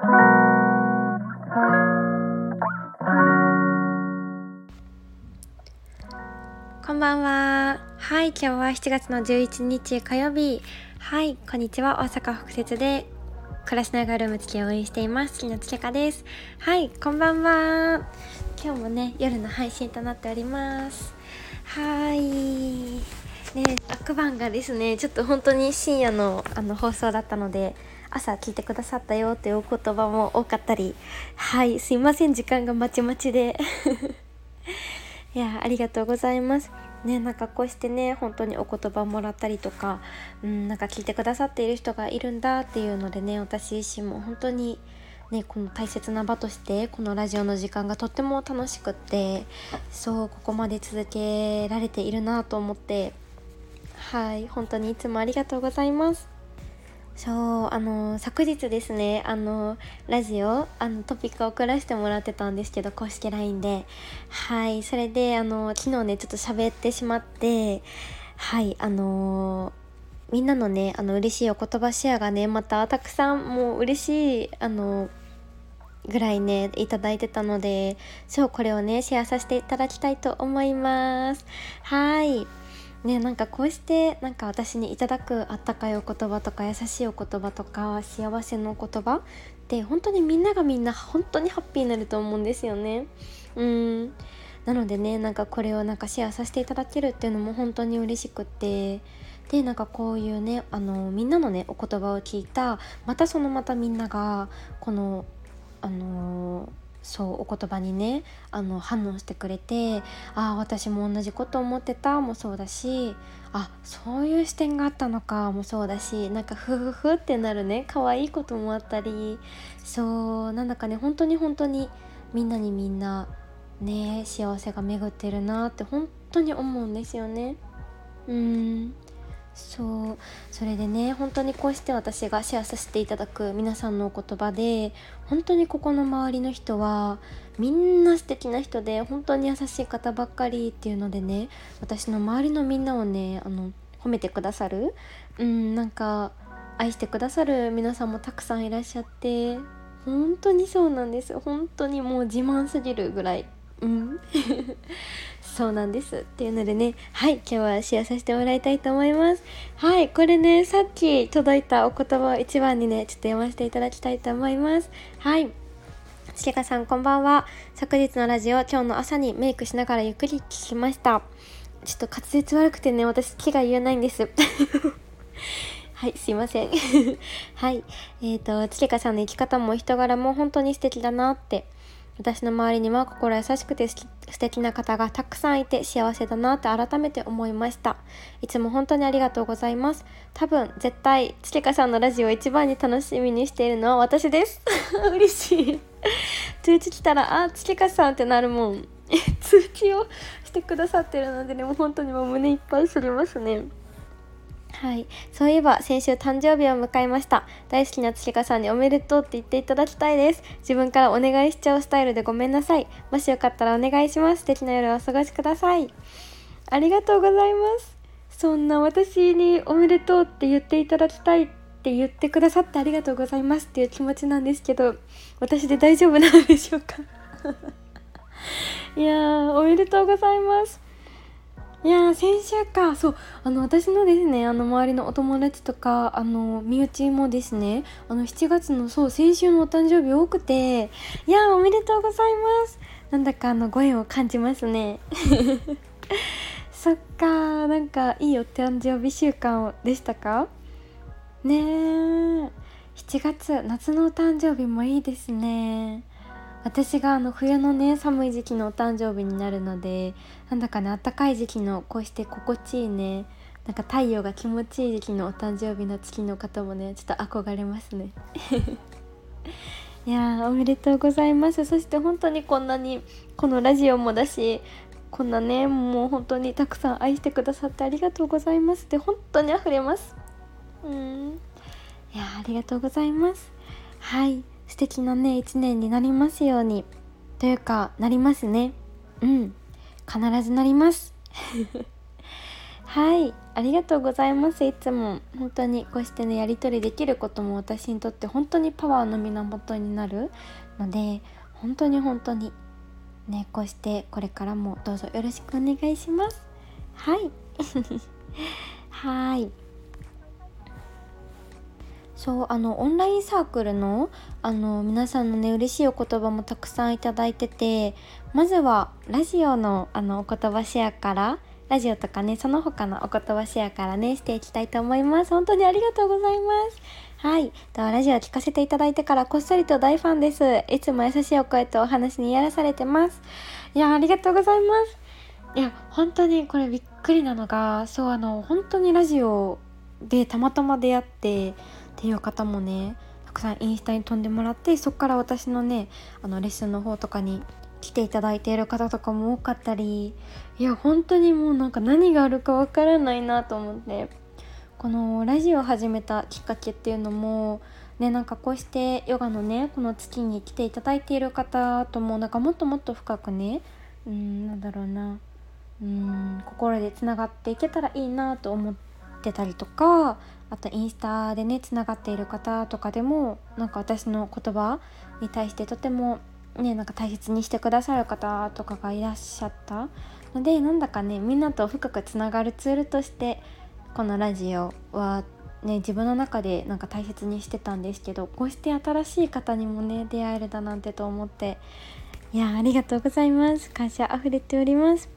こんばんは。はい、今日は7月の11日火曜日。はい、こんにちは。大阪北節で暮らしながらルーム付きを応援しています。木のつけかです。はい、こんばんは。今日もね、夜の配信となっております。はい。ね、悪番がですね、ちょっと本当に深夜のあの放送だったので、朝聞いてくださったよっていうお言葉も多かったり、はい、すいません、時間がまちまちで。いやありがとうございますねなんかこうしてね本当にお言葉もらったりとかうんなんか聞いてくださっている人がいるんだっていうのでね私自身も本当にねこの大切な場としてこのラジオの時間がとっても楽しくってそうここまで続けられているなと思ってはい本当にいつもありがとうございます。そうあの昨日ですねあのラジオあのトピックを送らせてもらってたんですけど公式 LINE で。はいそれであの昨日ねちょっと喋ってしまってはいあのみんなのねあの嬉しいお言葉シェアがねまたたくさんもう嬉しいあのぐらいねいただいてたのでそうこれをねシェアさせていただきたいと思います。はい。ねなんかこうしてなんか私にいただくあったかいお言葉とか優しいお言葉とか幸せのお言葉って本当にみんながみんな本当にハッピーになると思うんですよね。うんなのでねなんかこれをなんかシェアさせていただけるっていうのも本当に嬉しくってでなんかこういうねあのみんなのねお言葉を聞いたまたそのまたみんながこのあのーそうお言葉にねあの反応してくれてああ私も同じこと思ってたもそうだしあそういう視点があったのかもそうだしなんかフフフってなるね可愛いこともあったりそうなんだかね本当に本当にみんなにみんなね幸せが巡ってるなって本当に思うんですよね。うんそうそれでね本当にこうして私がシェアさせていただく皆さんのお言葉で本当にここの周りの人はみんな素敵な人で本当に優しい方ばっかりっていうのでね私の周りのみんなをねあの褒めてくださるうんなんか愛してくださる皆さんもたくさんいらっしゃって本当にそうなんです。本当にもう自慢すぎるぐらい。うん。そうなんです。っていうのでねはい今日はシェアさせてもらいたいと思います。はいこれねさっき届いたお言葉を一番にねちょっと読ませていただきたいと思います。はい。しけかさんこんばんは。昨日のラジオ今日の朝にメイクしながらゆっくり聞きました。ちょっと滑舌悪くてね私気が言えないんです。はい、すいません。はい。えっ、ー、と、つけかさんの生き方も人柄も本当に素敵だなって私の周りには心優しくて素敵な方がたくさんいて幸せだなって改めて思いました。いつも本当にありがとうございます。多分絶対つけかさんのラジオを一番に楽しみにしているのは私です。嬉しい。通知来たらあつけかさんってなるもん。通知をしてくださってるのでねもう本当にもう胸いっぱいすりますね。はい。そういえば、先週誕生日を迎えました。大好きな月香さんにおめでとうって言っていただきたいです。自分からお願いしちゃうスタイルでごめんなさい。もしよかったらお願いします。素敵な夜をお過ごしください。ありがとうございます。そんな私におめでとうって言っていただきたいって言ってくださってありがとうございますっていう気持ちなんですけど、私で大丈夫なのでしょうか？いやー、おめでとうございます。いや先週か。そう。あの私のですねあの周りのお友達とかあの身内もですねあの7月のそう先週のお誕生日多くていやおめでとうございます。なんだかあのご縁を感じますね。そっかなんかいいお誕生日週間でしたか？ねえ7月夏のお誕生日もいいですね。私があの冬のね寒い時期のお誕生日になるのでなんだかね暖かい時期のこうして心地いいねなんか太陽が気持ちいい時期のお誕生日の月の方もねちょっと憧れますね。いやおめでとうございます。そして本当にこんなにこのラジオもだしこんなねもう本当にたくさん愛してくださってありがとうございます。で本当に溢れます。うん。いやありがとうございます。はい。素敵なね一年になりますように。というかなりますね。うん。必ずなります。はい。ありがとうございます。いつも。本当にこうしてねやり取りできることも私にとって本当にパワーの源になるので本当に本当にねこうしてこれからもどうぞよろしくお願いします。はい。はい。そうあのオンラインサークルのあの皆さんのね嬉しいお言葉もたくさんいただいててまずはラジオのあのお言葉シェアからラジオとかねその他のお言葉シェアからねしていきたいと思います。本当にありがとうございます。はい。とラジオ聞かせていただいてからこっそりと大ファンです。いつも優しいお声とお話にやらされてます。いやありがとうございます。いや本当にこれびっくりなのがそうあの本当にラジオでたまたま出会ってっていう方もねたくさんインスタに飛んでもらってそこから私のねあのレッスンの方とかに来ていただいている方とかも多かったりいや本当にもうなんか何があるかわからないなと思ってこのラジオを始めたきっかけっていうのもねなんかこうしてヨガのねこの月に来ていただいている方ともなんかもっともっと深くねうんなんだろうなうん心でつながっていけたらいいなと思ってたりとかあとインスタでねつながっている方とかでもなんか私の言葉に対してとてもねなんか大切にしてくださる方とかがいらっしゃった。のでなんだかねみんなと深くつながるツールとしてこのラジオはね自分の中でなんか大切にしてたんですけどこうして新しい方にもね出会えるだなんてと思っていやありがとうございます。感謝溢れております。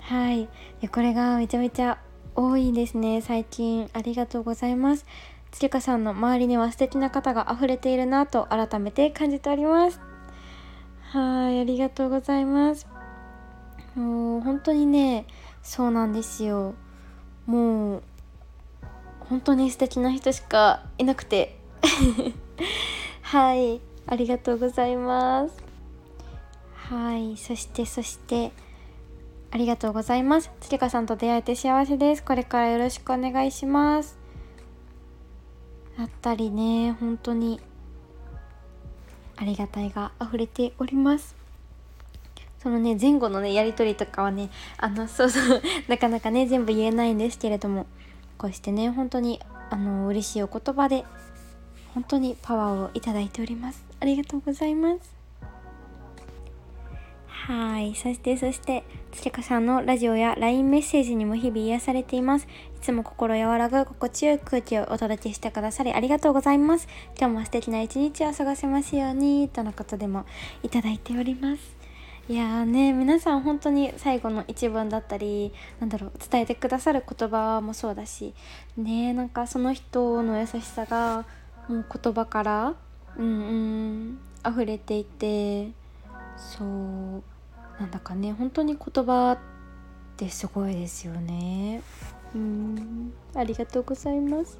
はい。これがめちゃめちゃ多いですね。最近ありがとうございます。つりかさんの周りには素敵な方が溢れているなと改めて感じております。はいありがとうございます。もう本当にねそうなんですよ。もう本当に素敵な人しかいなくて。はいありがとうございます。はいそしてそしてありがとうございます。つりかさんと出会えて幸せです。これからよろしくお願いします。だったりね本当にありがたいが溢れております。そのね前後のねやり取りとかはねあのそうそう なかなかね全部言えないんですけれどもこうしてね本当にあの嬉しいお言葉で本当にパワーをいただいております。ありがとうございます。はい。そしてそしてつけかさんのラジオや LINE メッセージにも日々癒されています。いつも心和らぐ心地よい空気をお届けしてくださりありがとうございます。今日も素敵な一日を過ごせますようにとのことでもいただいております。いやーね皆さん本当に最後の一文だったりなんだろう伝えてくださる言葉もそうだしねなんかその人の優しさがもう言葉からうんうん溢れていてそう。なんだかね本当に言葉ってすごいですよね。うん。ありがとうございます。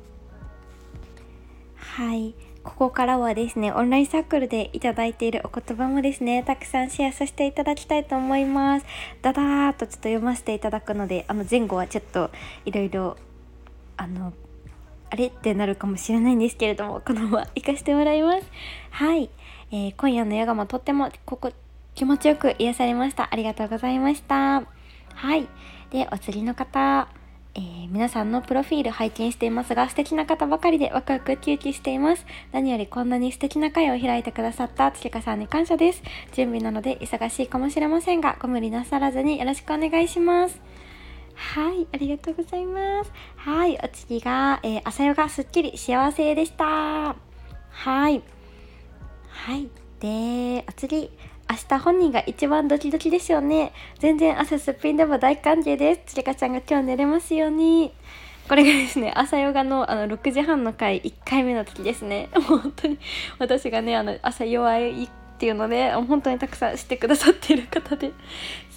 はい。ここからはですねオンラインサークルでいただいているお言葉もですねたくさんシェアさせていただきたいと思います。だだーっとちょっと読ませていただくのであの前後はちょっといろいろあのあれってなるかもしれないんですけれどもこのまま行かせてもらいます。はい、えー、今夜のヨガもとってもここ気持ちよく癒されました。ありがとうございました。はい。で、お次の方、えー、皆さんのプロフィール拝見していますが、素敵な方ばかりでワクワクウキウキしています。何よりこんなに素敵な会を開いてくださったつきかさんに感謝です。準備なので忙しいかもしれませんが、ご無理なさらずによろしくお願いします。はい、ありがとうございます。はい、お次が、えー、朝ヨガすっきり幸せでした。はい。はい。で、お次、明日本人が一番ドキドキですよね。全然朝すっぴんでも大歓迎です。つりかちゃんが今日寝れますように。これがですね、朝ヨガのあの6時半の回1回目の時ですね。本当に私がね、あの朝弱いっていうので、本当にたくさんしてくださっている方で、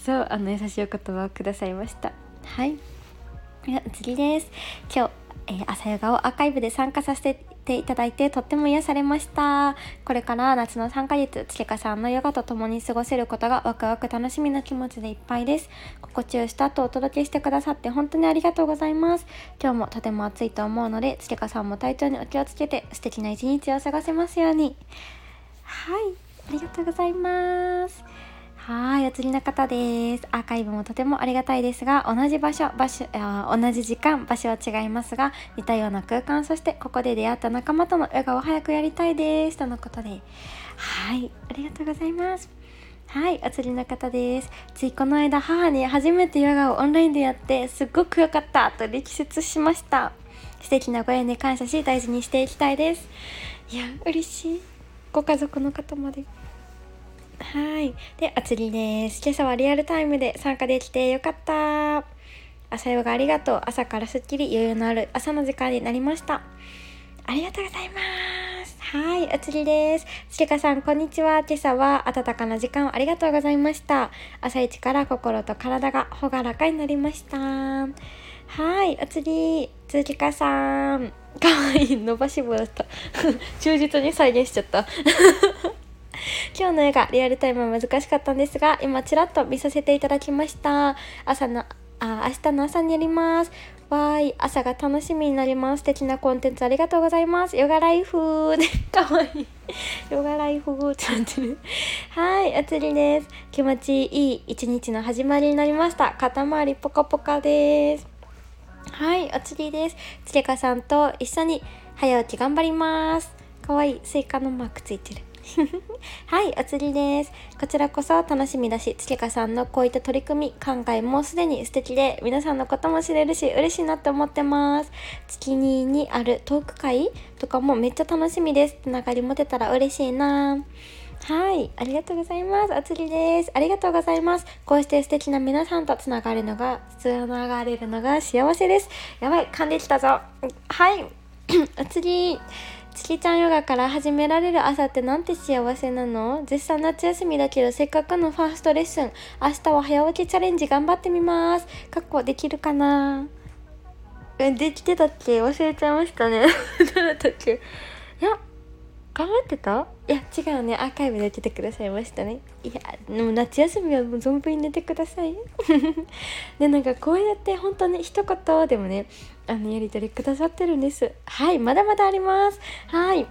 そう、あの優しいお言葉をくださいました。はい。では次です。今日、えー、朝ヨガをアーカイブで参加させてていただいてとっても癒されました。これから夏の3ヶ月つけかさんのヨガと共に過ごせることがワクワク楽しみな気持ちでいっぱいです。心地よいスタートをお届けしてくださって本当にありがとうございます。今日もとても暑いと思うのでつけかさんも体調にお気をつけて素敵な一日を過ごせますように。はいありがとうございます。はいお釣りの方です。アーカイブもとてもありがたいですが同じ場所場所同じ時間場所は違いますが似たような空間そしてここで出会った仲間とのヨガを早くやりたいです。とのことで。はいありがとうございます。はいお釣りの方です。ついこの間母に初めてヨガをオンラインでやってすっごく良かったと力説しました。素敵なご縁に感謝し大事にしていきたいです。いや嬉しい。ご家族の方まで。はい。で、あつりです。今朝はリアルタイムで参加できてよかった。朝ヨガありがとう。朝からすっきり余裕のある朝の時間になりました。ありがとうございます。はい、あつりです。つけかさん、こんにちは。今朝は暖かな時間をありがとうございました。朝一から心と体が朗らかになりました。はい、あつり、つきかさん。かわいい、伸ばし棒だった。忠実に再現しちゃった。今日の絵がリアルタイムは難しかったんですが、今ちらっと見させていただきました。朝の、あ、明日の朝にやります。わーい、朝が楽しみになります。素敵なコンテンツありがとうございます。ヨガライフで、かわいい。ヨガライフってなってる。はい、あつりです。気持ちいい一日の始まりになりました。肩周りポカポカです。はい、おつりです。つけかさんと一緒に早起き頑張ります。かわいい、スイカのマークついてる。はい、お釣りです。こちらこそ楽しみだし、つけかさんのこういった取り組み、考えもすでに素敵で、皆さんのことも知れるし、嬉しいなって思ってます。月ににあるトーク会とかもめっちゃ楽しみです。つながり持てたら嬉しいなはい、ありがとうございます。お釣りです。ありがとうございます。こうして素敵な皆さんとつながるのが、つながれるのが幸せです。やばい、噛んできたぞ。はい、お釣り。月ちゃんヨガから始められる朝ってなんて幸せなの？絶賛夏休みだけどせっかくのファーストレッスン。明日は早起きチャレンジ頑張ってみます。かっこできるかな？えできてたっけ？忘れちゃいましたね。どうだったっけ？いや頑張ってた？いや違うね。アーカイブで来てくださいましたね。いやでも夏休みはもう存分に寝てください。でなんかこうやって本当に一言でもねあのやり取りくださってるんです。はいまだまだあります。はい。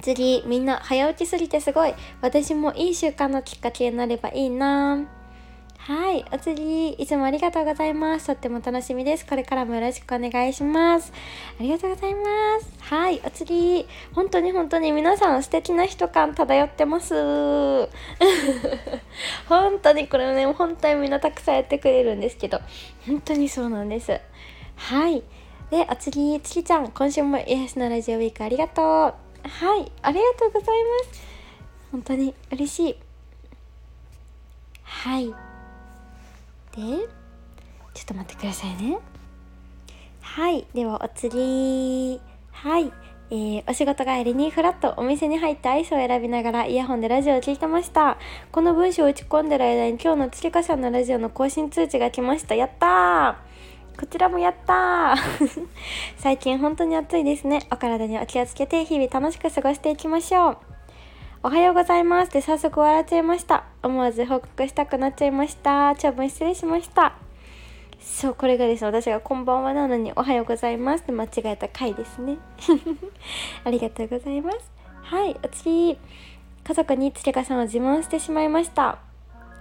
次みんな早起きすぎてすごい。私もいい習慣のきっかけになればいいな。はい、お次、いつもありがとうございます。とっても楽しみです。これからもよろしくお願いします。ありがとうございます。はい、お次、本当に本当に皆さん素敵な人感漂ってます。本当にこれね、本当にみんなたくさんやってくれるんですけど、本当にそうなんです。はい。で、お次、つちゃん、今週も癒しのラジオウィークありがとう。はい、ありがとうございます。本当に嬉しい。はい。でちょっと待ってくださいね。はいではお次はいえー、お仕事帰りにフラッとお店に入ってアイスを選びながらイヤホンでラジオを聴いてました。この文章を打ち込んでる間に今日のつけかさんのラジオの更新通知が来ました。やったー。こちらもやったー。最近本当に暑いですね。お体にお気をつけて日々楽しく過ごしていきましょう。おはようございますって早速笑っちゃいました。思わず報告したくなっちゃいました。長文失礼しました。そう、これがですね、私がこんばんはなのにおはようございますって間違えた回ですね。ありがとうございます。はい、お次。家族につけかさんを自慢してしまいました。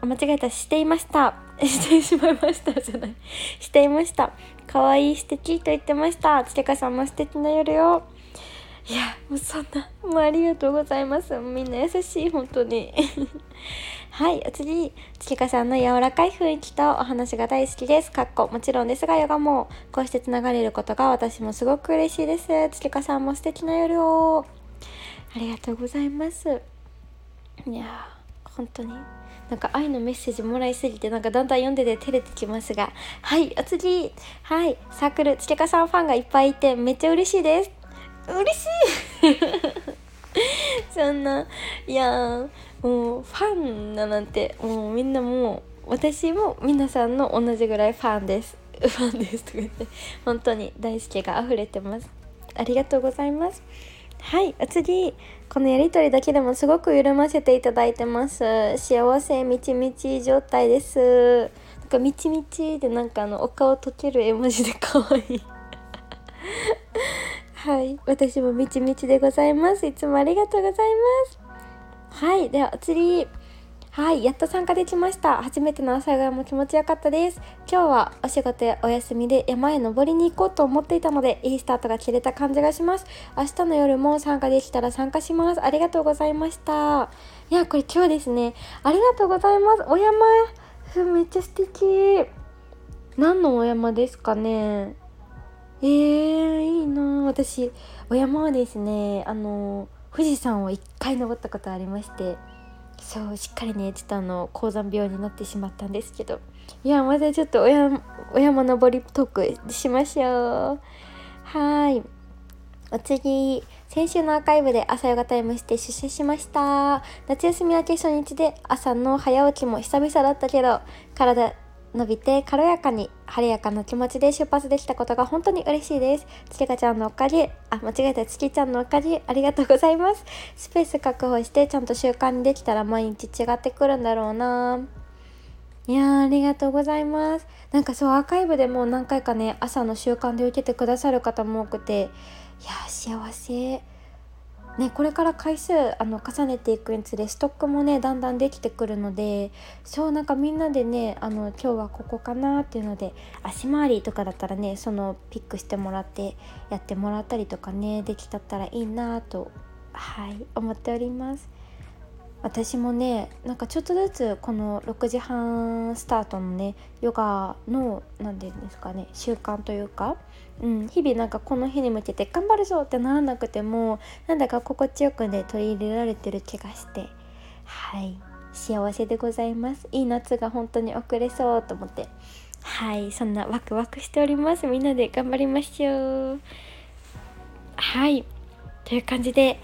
間違えた、していました。してしまいましたじゃない。していました。可愛い素敵と言ってました。つけかさんも素敵な夜よ。いやもうそんな。もうありがとうございます。みんな優しい本当に。はいお次月香さんの柔らかい雰囲気とお話が大好きです。かっこもちろんですがヨガもこうしてつながれることが私もすごく嬉しいです。月香さんも素敵な夜を。ありがとうございます。いや本当に。なんか愛のメッセージもらいすぎてなんかだんだん読んでて照れてきますが。はいお次。はいサークルつけかさんファンがいっぱいいてめっちゃ嬉しいです。嬉しい。そんな。いやもうファンだなんてもうみんなもう私も皆さんの同じぐらいファンです。ファンですとか言って本当に大好きが溢れてます。ありがとうございます。はいお次。このやり取りだけでもすごく緩ませていただいてます。幸せみちみち状態です。なんかみちみちでなんかあのお顔溶ける絵文字で可愛い。はい。私もみちみちでございます。いつもありがとうございます。はい。では、お釣り。はい。やっと参加できました。初めての朝がも気持ちよかったです。今日はお仕事やお休みで山へ登りに行こうと思っていたのでいいスタートが切れた感じがします。明日の夜も参加できたら参加します。ありがとうございました。いやこれ今日ですね。ありがとうございます。お山。めっちゃ素敵。何のお山ですかね。えー、いいな。私お山はですねあの富士山を1回登ったことありましてそうしっかりねちょっとあの高山病になってしまったんですけどいやまたちょっとお山お山登りトークしましょう。はい。お次先週のアーカイブで朝ヨガタイムして出社しました。夏休み明け初日で朝の早起きも久々だったけど体伸びて軽やかに晴れやかな気持ちで出発できたことが本当に嬉しいです。つけかちゃんのおかげ、あ、間違えた、つきちゃんのおかげ、ありがとうございます。スペース確保してちゃんと習慣にできたら毎日違ってくるんだろうな。いやーありがとうございます。なんかそうアーカイブでも何回かね朝の習慣で受けてくださる方も多くていや幸せね、これから回数あの重ねていくにつれストックもねだんだんできてくるのでそうなんかみんなでねあの今日はここかなっていうので足回りとかだったらねそのピックしてもらってやってもらったりとかねできたったらいいなとはい思っております。私もねなんかちょっとずつこの6時半スタートのねヨガの何て言うんですかね習慣というか、うん、日々なんかこの日に向けて頑張るぞってならなくてもなんだか心地よくね取り入れられてる気がしてはい幸せでございます。いい夏が本当に遅れそうと思ってはいそんなワクワクしております。みんなで頑張りましょう。はいという感じで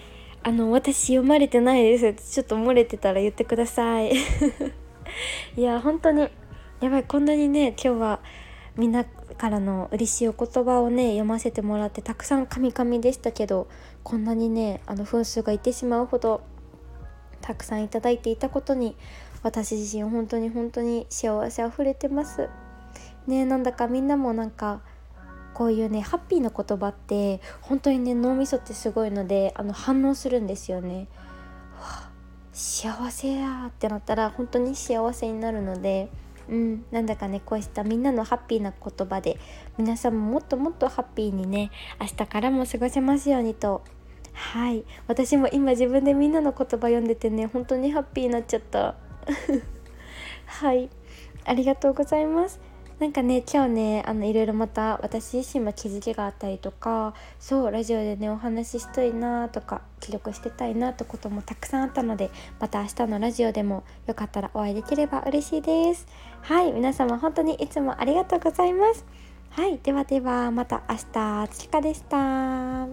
あの私読まれてないです。ちょっと漏れてたら言ってください。いや本当に。やばいこんなにね今日はみんなからの嬉しいお言葉をね読ませてもらってたくさんカミカミでしたけどこんなにねあの分数がいってしまうほどたくさんいただいていたことに私自身本当に本当に幸せあふれてます。ねなんだかみんなもなんかこういうねハッピーな言葉って本当にね脳みそってすごいのであの反応するんですよね。わ幸せやってなったら本当に幸せになるので、うん、なんだかねこうしたみんなのハッピーな言葉で皆さんももっともっとハッピーにね明日からも過ごせますようにと。はい。私も今自分でみんなの言葉読んでてね本当にハッピーになっちゃった。はい。ありがとうございます。なんかね今日ねあのいろいろまた私自身も気づきがあったりとかそうラジオでねお話ししたいなとか記録してたいなってこともたくさんあったのでまた明日のラジオでもよかったらお会いできれば嬉しいです。はい皆様本当にいつもありがとうございます。はいではではまた明日ちかでした。